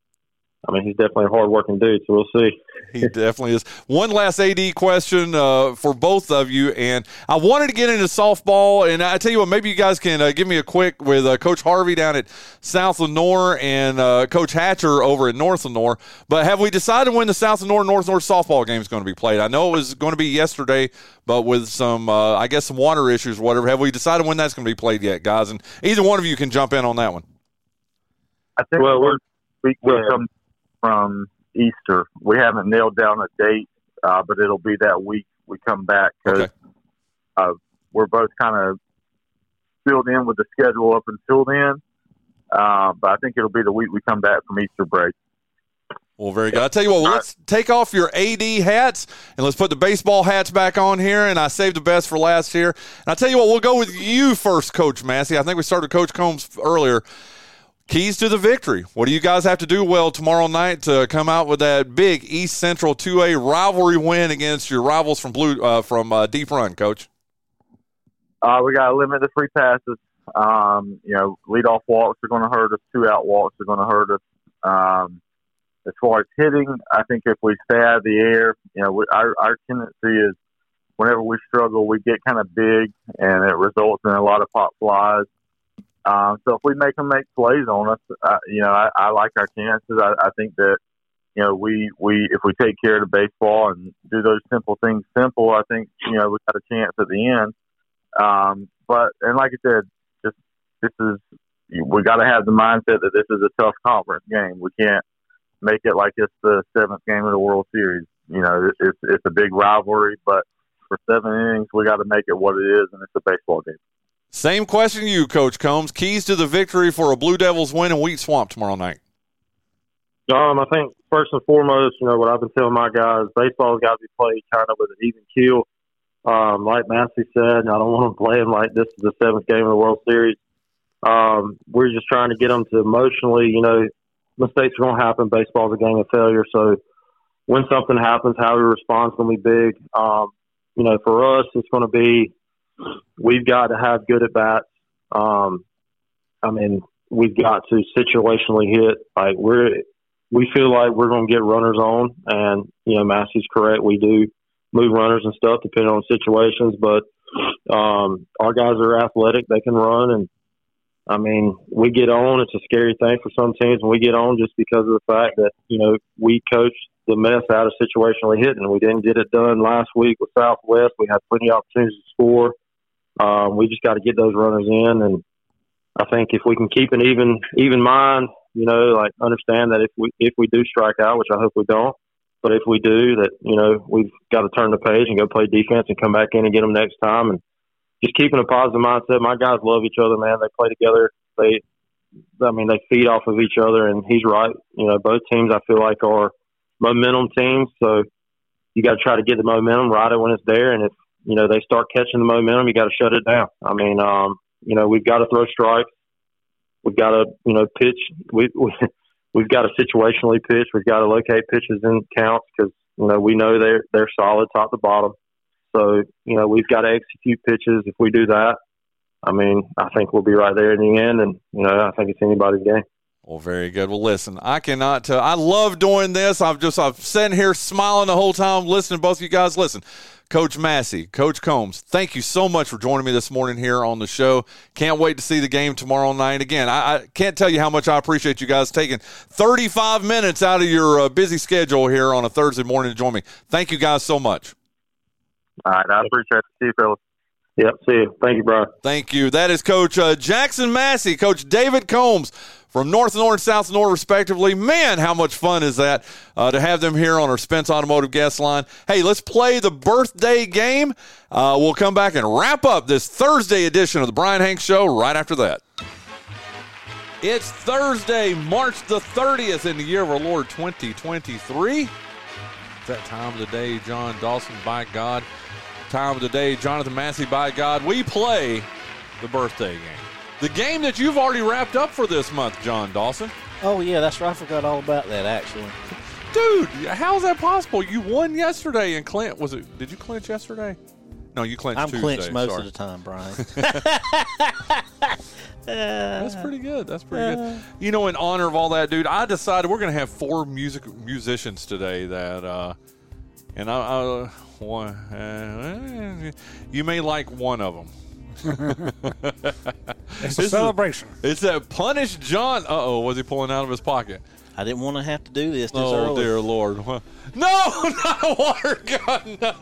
I mean, he's definitely a hardworking dude, so we'll see. he definitely is. One last AD question uh, for both of you, and I wanted to get into softball, and I tell you what, maybe you guys can uh, give me a quick with uh, Coach Harvey down at South Lenoir and uh, Coach Hatcher over at North Lenoir. But have we decided when the South Lenoir North Lenoir softball game is going to be played? I know it was going to be yesterday, but with some, uh, I guess, some water issues, or whatever. Have we decided when that's going to be played yet, guys? And either one of you can jump in on that one. I think well, we're we, we come from Easter. We haven't nailed down a date, uh, but it'll be that week we come back because okay. uh, we're both kind of filled in with the schedule up until then. Uh, but I think it'll be the week we come back from Easter break. Well, very good. I tell you what, well, let's take off your AD hats and let's put the baseball hats back on here. And I saved the best for last here. And I tell you what, we'll go with you first, Coach Massey. I think we started Coach Combs earlier keys to the victory. What do you guys have to do well tomorrow night to come out with that big East Central 2A rivalry win against your rivals from Blue uh, from uh, Deep Run, Coach? Uh, we got to limit the free passes. Um, you know, lead off walks are going to hurt us. Two out walks are going to hurt us. Um, as far as hitting, I think if we stay out of the air, you know, we, our our tendency is whenever we struggle, we get kind of big, and it results in a lot of pop flies. Um, so if we make them make plays on us, uh, you know, I, I like our chances. I, I think that you know we we if we take care of the baseball and do those simple things simple, I think you know we got a chance at the end. Um, but and like I said, just this is we got to have the mindset that this is a tough conference game. We can't make it like it's the seventh game of the World Series. You know, it's it's a big rivalry, but for seven innings, we got to make it what it is, and it's a baseball game. Same question to you, Coach Combs. Keys to the victory for a Blue Devils win in Wheat Swamp tomorrow night. Um, I think first and foremost, you know what I've been telling my guys: baseball's got to be played kind of with an even keel. Um, like Massey said, I don't want to play them like this is the seventh game of the World Series. Um, we're just trying to get them to emotionally, you know, mistakes are going to happen. Baseball's a game of failure. So when something happens, how we respond is going to be big. Um, you know, for us, it's going to be we've got to have good at bats. Um, I mean, we've got to situationally hit. Like we're, we feel like we're going to get runners on, and you know, Massey's correct. We do move runners and stuff depending on situations, but um, our guys are athletic; they can run, and I mean, we get on. It's a scary thing for some teams, and we get on just because of the fact that you know we coach the mess out of situationally hitting. We didn't get it done last week with Southwest. We had plenty of opportunities to score. Um, we just got to get those runners in, and I think if we can keep an even even mind, you know, like understand that if we if we do strike out, which I hope we don't, but if we do, that you know we've got to turn the page and go play defense and come back in and get them next time, and just keeping a positive mindset. My guys love each other, man. They play together. They, I mean, they feed off of each other, and he's right. You know, both teams I feel like are momentum teams, so you got to try to get the momentum, ride it when it's there, and if you know they start catching the momentum, you got to shut it down. I mean, um, you know, we've got to throw strikes. We've got to, you know, pitch. We, we we've got to situationally pitch. We've got to locate pitches in counts because you know we know they're they're solid top to bottom. So, you know, we've got to execute pitches. If we do that, I mean, I think we'll be right there in the end. And, you know, I think it's anybody's game. Well, very good. Well, listen, I cannot tell. I love doing this. I've just, I've sitting here smiling the whole time, listening to both of you guys. Listen, Coach Massey, Coach Combs, thank you so much for joining me this morning here on the show. Can't wait to see the game tomorrow night. Again, I, I can't tell you how much I appreciate you guys taking 35 minutes out of your uh, busy schedule here on a Thursday morning to join me. Thank you guys so much. All right, I appreciate it. See you, fellas. Yep, see you. Thank you, Bryan. Thank you. That is Coach uh, Jackson Massey, Coach David Combs from North and North, and South and North, respectively. Man, how much fun is that uh, to have them here on our Spence Automotive guest line? Hey, let's play the birthday game. Uh, we'll come back and wrap up this Thursday edition of the Bryan Hanks Show right after that. It's Thursday, March the 30th in the year of our Lord 2023. It's that time of the day, Jon Dawson, by God. Time of the day, Jonathan Massey, by God. We play the birthday game. The game that you've already wrapped up for this month, Jon Dawson. Oh yeah, that's right. I forgot all about that actually. Dude, how's that possible? You won yesterday and Clint was it did you clinch yesterday? No, you clinched I'm Tuesday. clinched most Sorry. of the time, Bryan. That's pretty good. That's pretty good. You know, in honor of all that, dude, I decided we're gonna have four music musicians today that uh and I, I one, uh, you may like one of them. It's a celebration. It's that punish Jon. Uh oh, was he pulling out of his pocket? I didn't want to have to do this this Oh early. dear lord! No, not a water gun, no.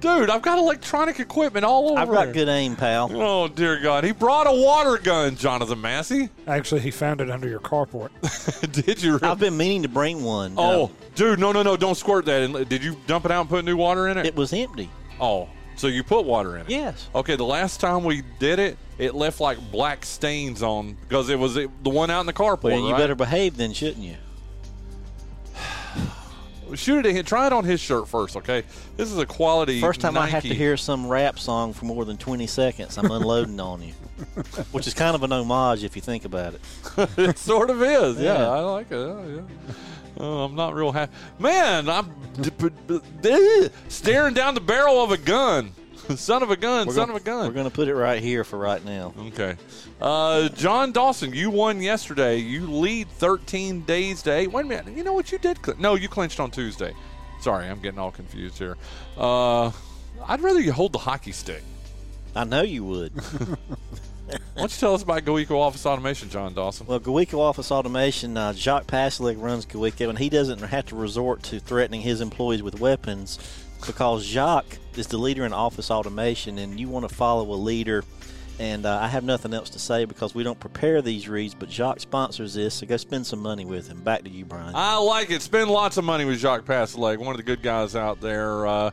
Dude. I've got electronic equipment all over. I've got here. good aim, pal. Oh dear God! He brought a water gun, Jonathan Massey. Actually, he found it under your carport. Did you? Really? I've been meaning to bring one. Oh, Uh, dude, no, no, no! Don't squirt that. And Did you dump it out and put new water in it? it was empty. oh, so you put water in it? Yes. Okay, the last time we did it, it left like black stains on because it was the one out in the carport. Well, you right? better behave then, shouldn't you? Shoot it. at him. Try it on his shirt first, okay? This is a quality. First time I have to hear some rap song for more than 20 seconds, I'm unloading on you. Which is kind of an homage if you think about it. it sort of is. Yeah, Yeah. I like it. Oh, yeah. Oh, I'm not real happy. Man, I'm d- b- b- d- staring down the barrel of a gun. son of a gun, son gonna, of a gun. We're going to put it right here for right now. Okay. Uh, Jon Dawson, you won yesterday. You lead 13 days to 8. Wait a minute. You know what you did? cl- No, you clinched on Tuesday. Sorry, I'm getting all confused here. Uh, I'd rather you hold the hockey stick. I know you would. Why don't you tell us about GoEco Office Automation, Jon Dawson? Well, GoEco Office Automation, uh, Jacques Paslick runs GoEco, and he doesn't have to resort to threatening his employees with weapons because Jacques is the leader in office automation, and you want to follow a leader. And uh, I have nothing else to say because we don't prepare these reads, but Jacques sponsors this, so go spend some money with him. Back to you, Bryan. I like it. Spend lots of money with Jacques Passeleg, one of the good guys out there. Uh,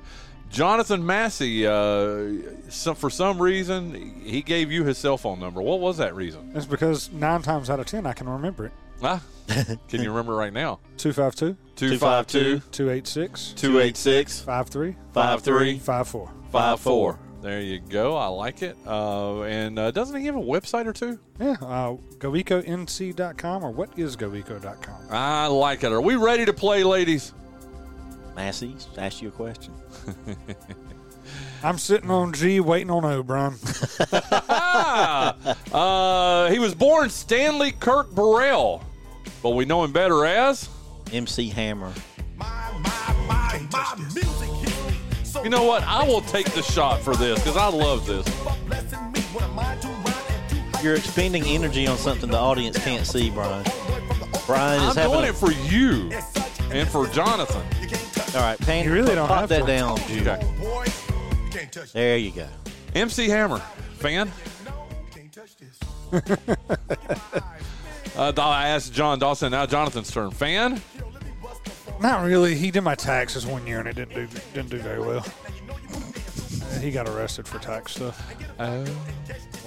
Jonathan Massey, uh, some, for some reason, he gave you his cell phone number. What was that reason? It's because nine times out of ten I can remember it. Ah, can you remember right now? 252 252 286 286 53 53 54. 54. There you go. I like it. Uh, and uh, doesn't he have a website or two? Yeah, uh, goeconc.com or what is goeco.com? I like it. Are we ready to play, ladies? Massey, ask you a question. I'm sitting on G waiting on O, Bryan. Ah, uh, he was born Stanley Kirk Burrell, but we know him better as. MC Hammer. You know what? I will take the shot for this because I love this. You're expending energy on something the audience can't see, Bryan. Bryan is I'm having. doing a- it for you and for Jonathan. all right, Payne, You really don't pop have that to. down. Jude. Okay. There you go. MC Hammer, fan. uh, I asked Jon Dawson. Now Jonathan's turn. Fan. Not really. He did my taxes one year and it didn't do didn't do very well. Uh, he got arrested for tax stuff. Oh,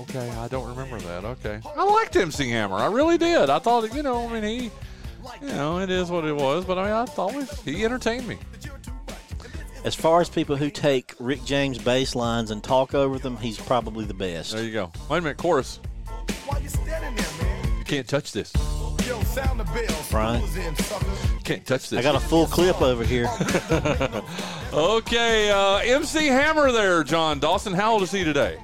okay. I don't remember that. Okay. I liked MC Hammer. I really did. I thought, you know, I mean, he, you know, it is what it was, but I mean, I thought he entertained me. As far as people who take Rick James bass lines and talk over them, he's probably the best. There you go. Wait a minute, chorus. You can't touch this. Bryan, can't touch this. I got a full clip over here. Okay, uh, MC Hammer there, Jon Dawson. How old is he today?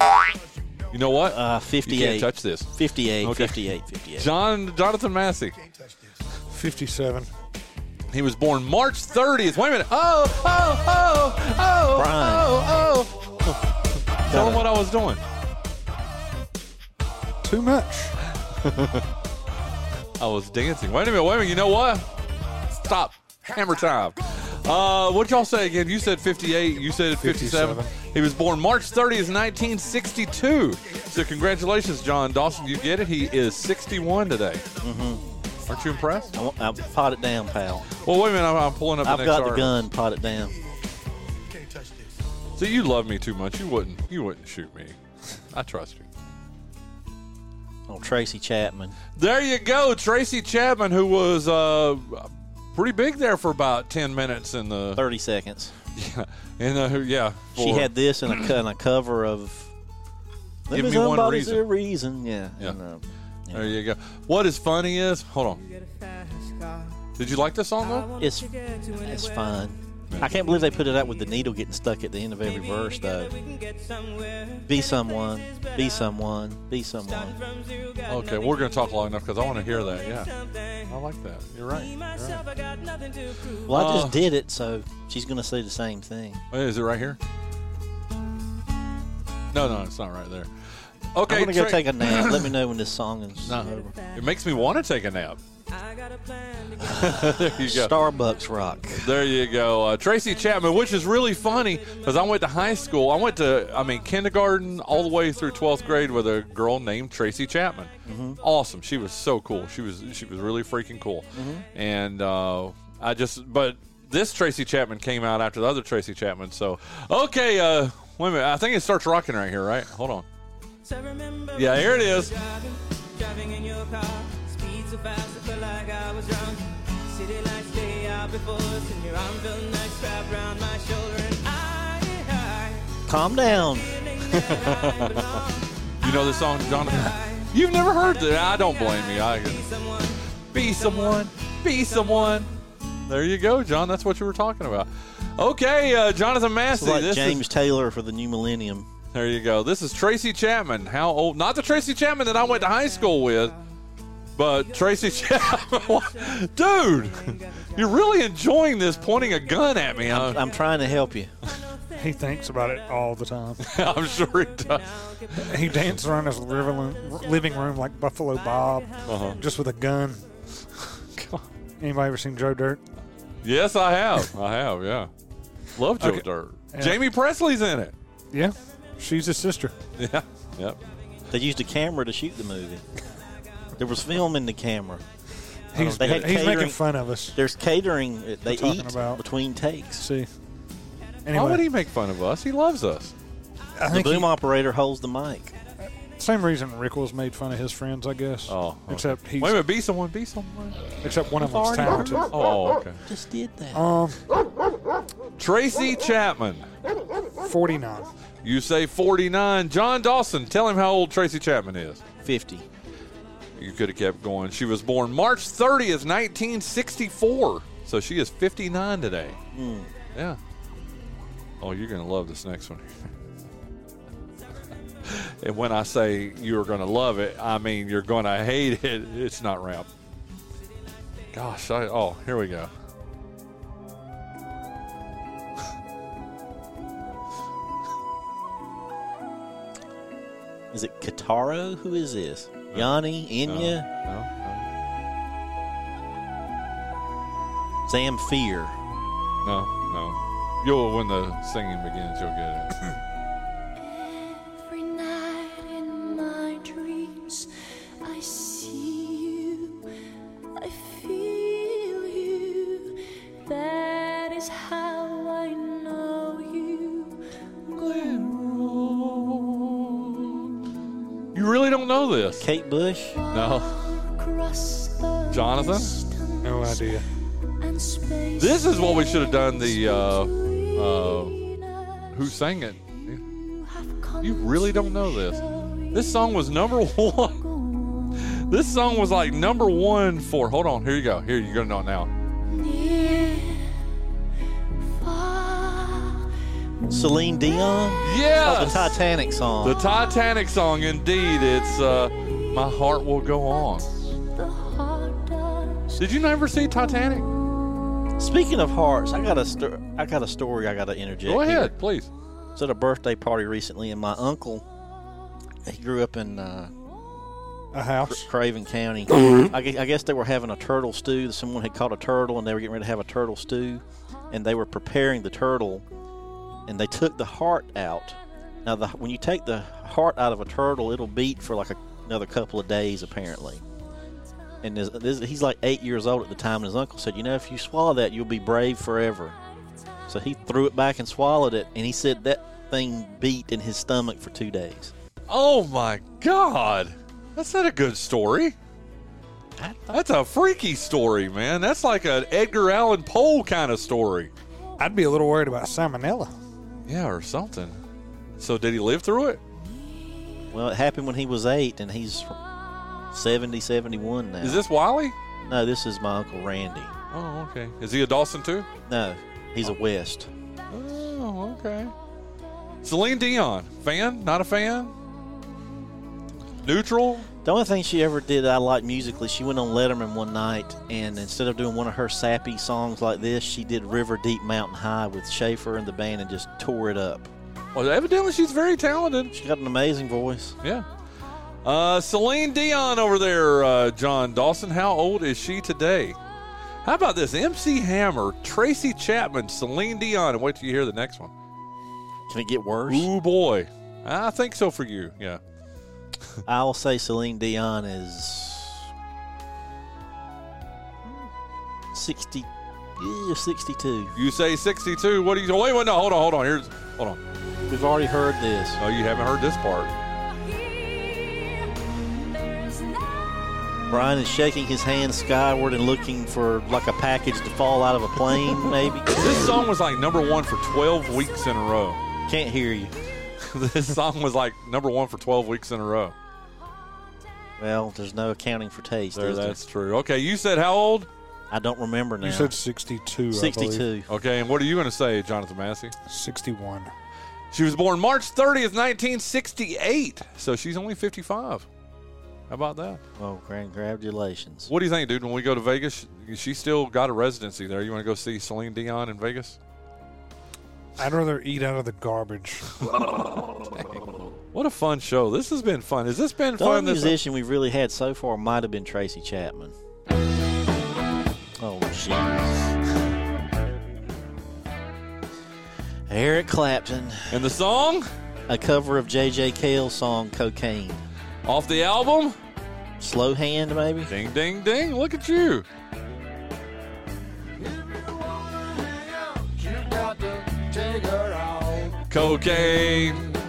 You know what? Uh, you 58. can't touch this. 58, Okay. 58, 58. Jon Jonathan Massey. 57. He was born March 30th. Wait a minute. Oh, oh, oh, oh, Bryan. oh, oh. Tell him what I was doing. Too much. I was dancing. Wait a minute. Wait a minute. You know what? Stop. Hammer time. Uh, what did y'all say again? You said 58. You said 57. 57. He was born March 30th, 1962. So congratulations, Jon Dawson. You get it. He is 61 today. Mm-hmm. Aren't you impressed? I want, I'll pot it down, pal. Well, wait a minute. I'm, I'm pulling up the I've next got the gun. Pot it down. See, you love me too much. You wouldn't. You wouldn't shoot me. I trust you. Oh, Tracy Chapman. There you go, Tracy Chapman, who was uh, pretty big there for about 10 minutes in the 30 seconds. Yeah, and uh, yeah, She had this in a, in a cover of. Give me one reason. a reason. Yeah. Yeah. And, uh, yeah. There you go. What is funny is, hold on. Did you like this song though? It's it's fine. I can't believe they put it out with the needle getting stuck at the end of every verse, though. Be someone, be someone, be someone. Okay, we're gonna talk long enough because I want to hear that. Yeah, I like that. You're right. You're right. Well, I Uh, just did it, so she's going to say the same thing. Is it right here? No, no, it's not right there. Okay, I'm going to go take a nap. Let me know when this song is No, over. it makes me want to take a nap. there you go. Starbucks rock. There you go. Uh, Tracy Chapman, which is really funny because I went to high school. I went to, I mean, kindergarten all the way through 12th grade with a girl named Tracy Chapman. Awesome. She was so cool. She was she was really freaking cool. And uh, I just, but this Tracy Chapman came out after the other Tracy Chapman. So, okay, uh, wait a minute. I think it starts rocking right here, right? Hold on. Yeah, here it is. Driving in your car, speed so fast I felt like I was drunk. City lights day out before us, and your arm felt nice wrapped around my shoulder, and I, Calm down. You know this song, Jonathan? You've never heard that? I don't blame you. I I be someone. be someone, be someone. There you go, Jon. That's what you were talking about. Okay, uh, Jonathan It's Massey. like this James is, Taylor for the new millennium. there you go. This is Tracy Chapman. How old? Not the Tracy Chapman that I went to high school with, but Tracy Chapman. Dude, you're really enjoying this pointing a gun at me. I'm. I'm trying to help you. He thinks about it all the time. I'm sure he does. He dances around his living living room like Buffalo Bob, Uh-huh. just with a gun. Anybody ever seen Joe Dirt? Yes, I have. I have, yeah. Love Joe Okay. Dirt. Yeah. Jaime Pressly's in it. Yeah, she's his sister. Yeah. Yep. They used a camera to shoot the movie. There was film in the camera. He's, They had he's making fun of us. There's catering. uh, They talking eat about- between takes. See. Why Anyway, would he make fun of us? He loves us. I The think boom he, operator holds the mic. same reason Rickles made fun of his friends, I guess. Oh. okay. except he's Wait a minute. Be someone. Be someone. except one of them's already talented. Oh, okay. Just did that. Um, Tracy Chapman. forty nine. You say 49. Jon Dawson, tell him how old Tracy Chapman is. 50. You could have kept going. She was born March 30th, 1964. So she is 59 today. Hmm. Yeah. Oh, you're going to love this next one. and when I say you're going to love it, I mean you're going to hate it. It's not rap. Gosh, I, oh, here we go. Is it Kitaro? Who is this? Yanni? Enya? No, no. Zamfir. No, no. You'll when the singing begins, you'll get it. know this? Kate Bush? No. Jonathan? No idea. This is what we should have done the uh between who sang it. You really don't know this. This song was number one. This song was like number one for hold on, here you go. Here you're gonna know it now. Celine Dion? Yes! Oh, the Titanic song. The Titanic song, indeed. It's uh My Heart Will Go On. the heart. Did you never see Titanic? Speaking of hearts, I got a sto- I got a story I got to interject. Go here. ahead, please. I was at a birthday party recently, and my uncle, he grew up in uh, A house. Craven County. I, gue- I guess they were having a turtle stew. Someone had caught a turtle, and they were getting ready to have a turtle stew, and they were preparing the turtle, and they took the heart out. Now, the, when you take the heart out of a turtle, it'll beat for like a, another couple of days, apparently. And this, this, he's like eight years old at the time, and his uncle said, "You know, if you swallow that, you'll be brave forever." So he threw it back and swallowed it, and he said that thing beat in his stomach for two days. Oh my god. That's not a good story. That's a freaky story, man. That's like an Edgar Allan Poe kind of story. I'd be a little worried about salmonella. Yeah, or something. So did he live through it? Well, it happened when he was eight, and he's 70, 71 now. Is this Wiley? No, this is my Uncle Randy. Oh, okay. Is he a Dawson too? No, he's a West. Oh, okay. Celine Dion, fan? Not a fan? Neutral? The only thing she ever did I liked musically, she went on Letterman one night, and instead of doing one of her sappy songs like this, she did River Deep Mountain High with Shaffer and the band and just tore it up. Well, evidently she's very talented. She got an amazing voice. Yeah. Uh, Celine Dion over there, uh, Jon Dawson. How old is she today? How about this? MC Hammer, Tracy Chapman, Celine Dion, and wait till you hear the next one. Can it get worse? Ooh boy, I think so for you. Yeah. I'll say Celine Dion is 60, yeah, 62. You say 62. What do you? Wait, wait, no, hold on, hold on. Here's, hold on. We've already heard this. Oh, you haven't heard this part. Bryan is shaking his hand skyward and looking for like a package to fall out of a plane, maybe. This song was like number one for 12 weeks in a row. Can't hear you. this song was like number one for 12 weeks in a row. Well, there's no accounting for taste. There, is there? that's true. Okay, you said how old? I don't remember now. You said 62. I believe. 62. Okay, and what are you going to say, Jonathan Massey? 61. She was born March 30th, 1968. So she's only 55. How about that? Oh, congratulations. What do you think, dude? When we go to Vegas, she still got a residency there. You want to go see Celine Dion in Vegas? I'd rather eat out of the garbage. What a fun show! This has been fun. Has this been The fun? The musician we've really had so far might have been Tracy Chapman. Oh, jeez. Eric Clapton, and the song a cover of J.J. Cale's song "Cocaine." off the album. Slowhand, maybe. Ding, ding, ding! Look at you. Cocaine.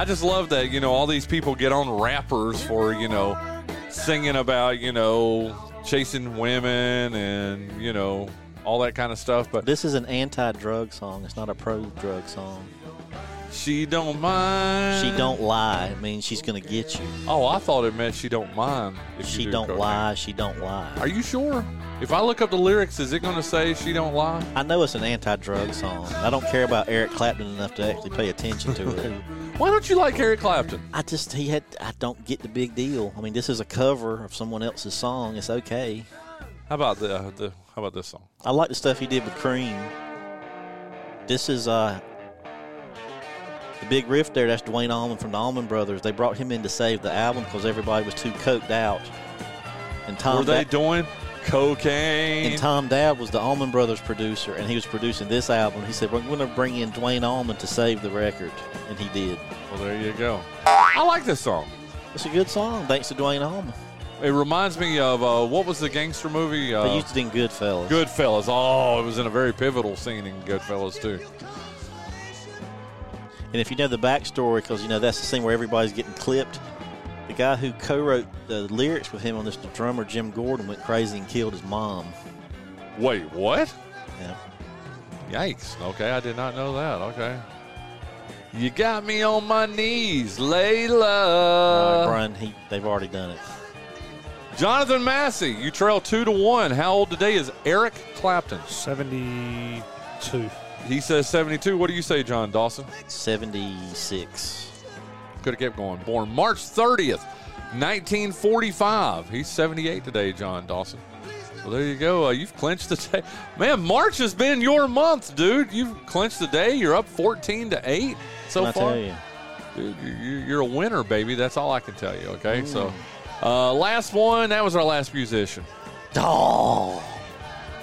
I just love that. You know, all these people get on rappers for you know singing about you know chasing women and you know all that kind of stuff. But This is an anti-drug song. It's not a pro-drug song. she don't mind. She don't lie. It means she's going to get you. Oh, I thought it meant she don't mind. If She do don't cocaine. lie. She don't lie. Are you sure? If I look up the lyrics, is it going to say she don't lie? I know it's an anti-drug song. I don't care about Eric Clapton enough to actually pay attention to it. Why don't you like Eric Clapton? I just he had I don't get the big deal. I mean, this is a cover of someone else's song. It's okay. How about the, uh, the how about this song? I like the stuff he did with Cream. This is uh the big riff there. That's Duane Allman from the Allman Brothers. They brought him in to save the album because everybody was too coked out. And Tom Were they Da- doing cocaine? and Tom Dowd was the Allman Brothers producer, and he was producing this album. He said, "We're going to bring in Duane Allman to save the record," and he did. well, there you go. I like this song. It's a good song, thanks to Duane Allman. It reminds me of uh, what was the gangster movie? Uh, they used it in Goodfellas. Goodfellas. Oh, it was in a very pivotal scene in Goodfellas too. And if you know the backstory, because you know that's the scene where everybody's getting clipped. The guy who co-wrote the lyrics with him on this, the drummer Jim Gordon, went crazy and killed his mom. Wait, what? Yeah. Yikes. Okay, I did not know that. Okay. You got me on my knees, Layla. Uh, Bryan, he, they've already done it. Jonathan Massey, you trail two to one. How old today is Eric Clapton? 72. He says 72. What do you say, Jon Dawson? 76. Could have kept going. Born March 30th, 1945. He's 78 today, Jon Dawson. Well, there you go. Uh, you've clinched the day. Man, March has been your month, dude. You've clinched the day. You're up 14 to 8 so I far. tell you? Dude, you- you- you're a winner, baby. That's all I can tell you, okay? So, uh, last one. That was our last musician. Oh.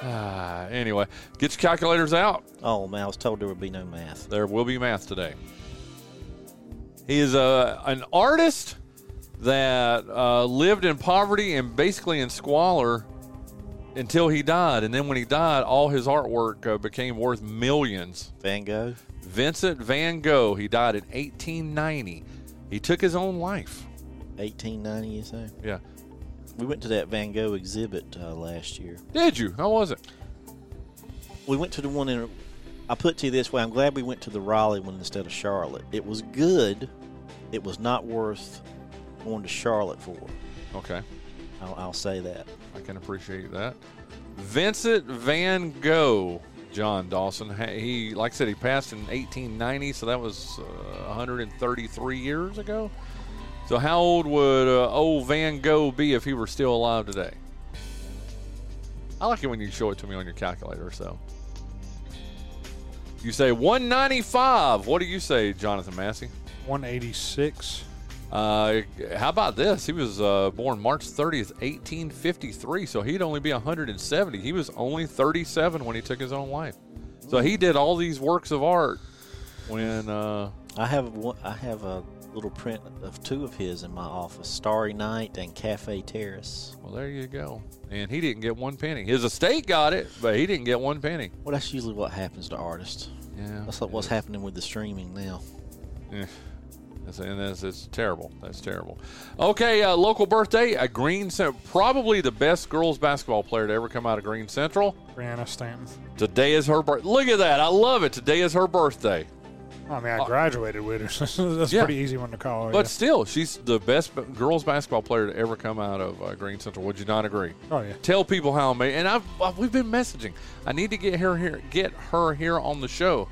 Ah, anyway, get your calculators out. oh man, I was told there would be no math. There will be math today. He is a, an artist that uh, lived in poverty and basically in squalor until he died. And then when he died, all his artwork uh, became worth millions. Van Gogh. Vincent van Gogh, he died in 1890. He took his own life. 1890, you say? Yeah. We went to that Van Gogh exhibit uh, last year. Did you? How was it? We went to the one in. I put it to you this way: I'm glad we went to the Raleigh one instead of Charlotte. It was good. It was not worth going to Charlotte for. Okay. I'll, I'll say that. I can appreciate that. Vincent Van Gogh, Jon Dawson. He, like I said, he passed in 1890, so that was uh, 133 years ago. So, how old would uh, old Van Gogh be if he were still alive today? I like it when you show it to me on your calculator. So, you say 195. What do you say, Jonathan Massey? 186. Uh, how about this? He was uh, born March 30th, 1853, so he'd only be 170. He was only 37 when he took his own life. So he did all these works of art when. Uh, I have one, I have a little print of two of his in my office: Starry Night and Cafe Terrace. well, there you go. And he didn't get one penny. His estate got it, but he didn't get one penny. Well, that's usually what happens to artists. Yeah, That's like what's happening with the streaming now. Yeah. That's, and that's it's terrible. That's terrible. Okay, uh, local birthday. A Greene Cent- probably the best girls basketball player to ever come out of Greene Central. Brianna Stanton. Today is her birthday. Look at that. I love it. Today is her birthday. I mean, I graduated with her. So that's Yeah. a pretty easy one to call. But yeah. still, she's the best girls basketball player to ever come out of uh, Greene Central. Would you not agree? oh yeah. Tell people how amazing. And I've, I've we've been messaging. I need to get her here, get her here on the show.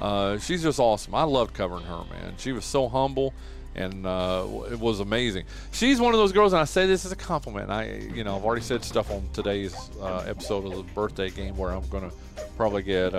Uh, she's just awesome. I loved covering her, man. She was so humble, and uh, it was amazing. She's one of those girls, and I say this as a compliment. I, you know, I've already said stuff on today's uh, episode of the birthday game where I'm gonna probably get.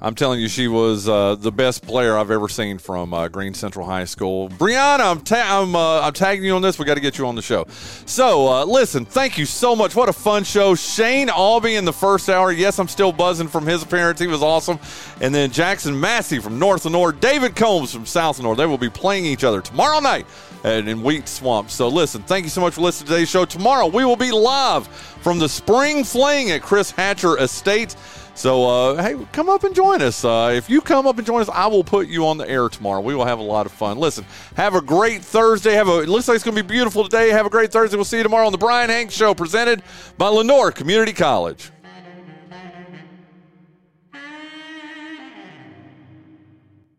I'm telling you, she was uh, the best player I've ever seen from uh, Greene Central High School. Brianna, I'm, ta- I'm, uh, I'm tagging you on this. We got to get you on the show. So, uh, listen, thank you so much. What a fun show. Shane Albee in the first hour. Yes, I'm still buzzing from his appearance. He was awesome. And then Jackson Massey from North Lenoir, David Combs from South Lenoir. They will be playing each other tomorrow night at, in Wheat Swamp. So, listen, thank you so much for listening to today's show. Tomorrow, we will be live from the Spring Fling at Chris Hatcher Estates. So, uh, hey, come up and join us. Uh, if you come up and join us, I will put you on the air tomorrow. We will have a lot of fun. Listen, have a great Thursday. Have a it looks like it's going to be beautiful today. Have a great Thursday. We'll see you tomorrow on the Bryan Hanks Show, presented by Lenoir Community College.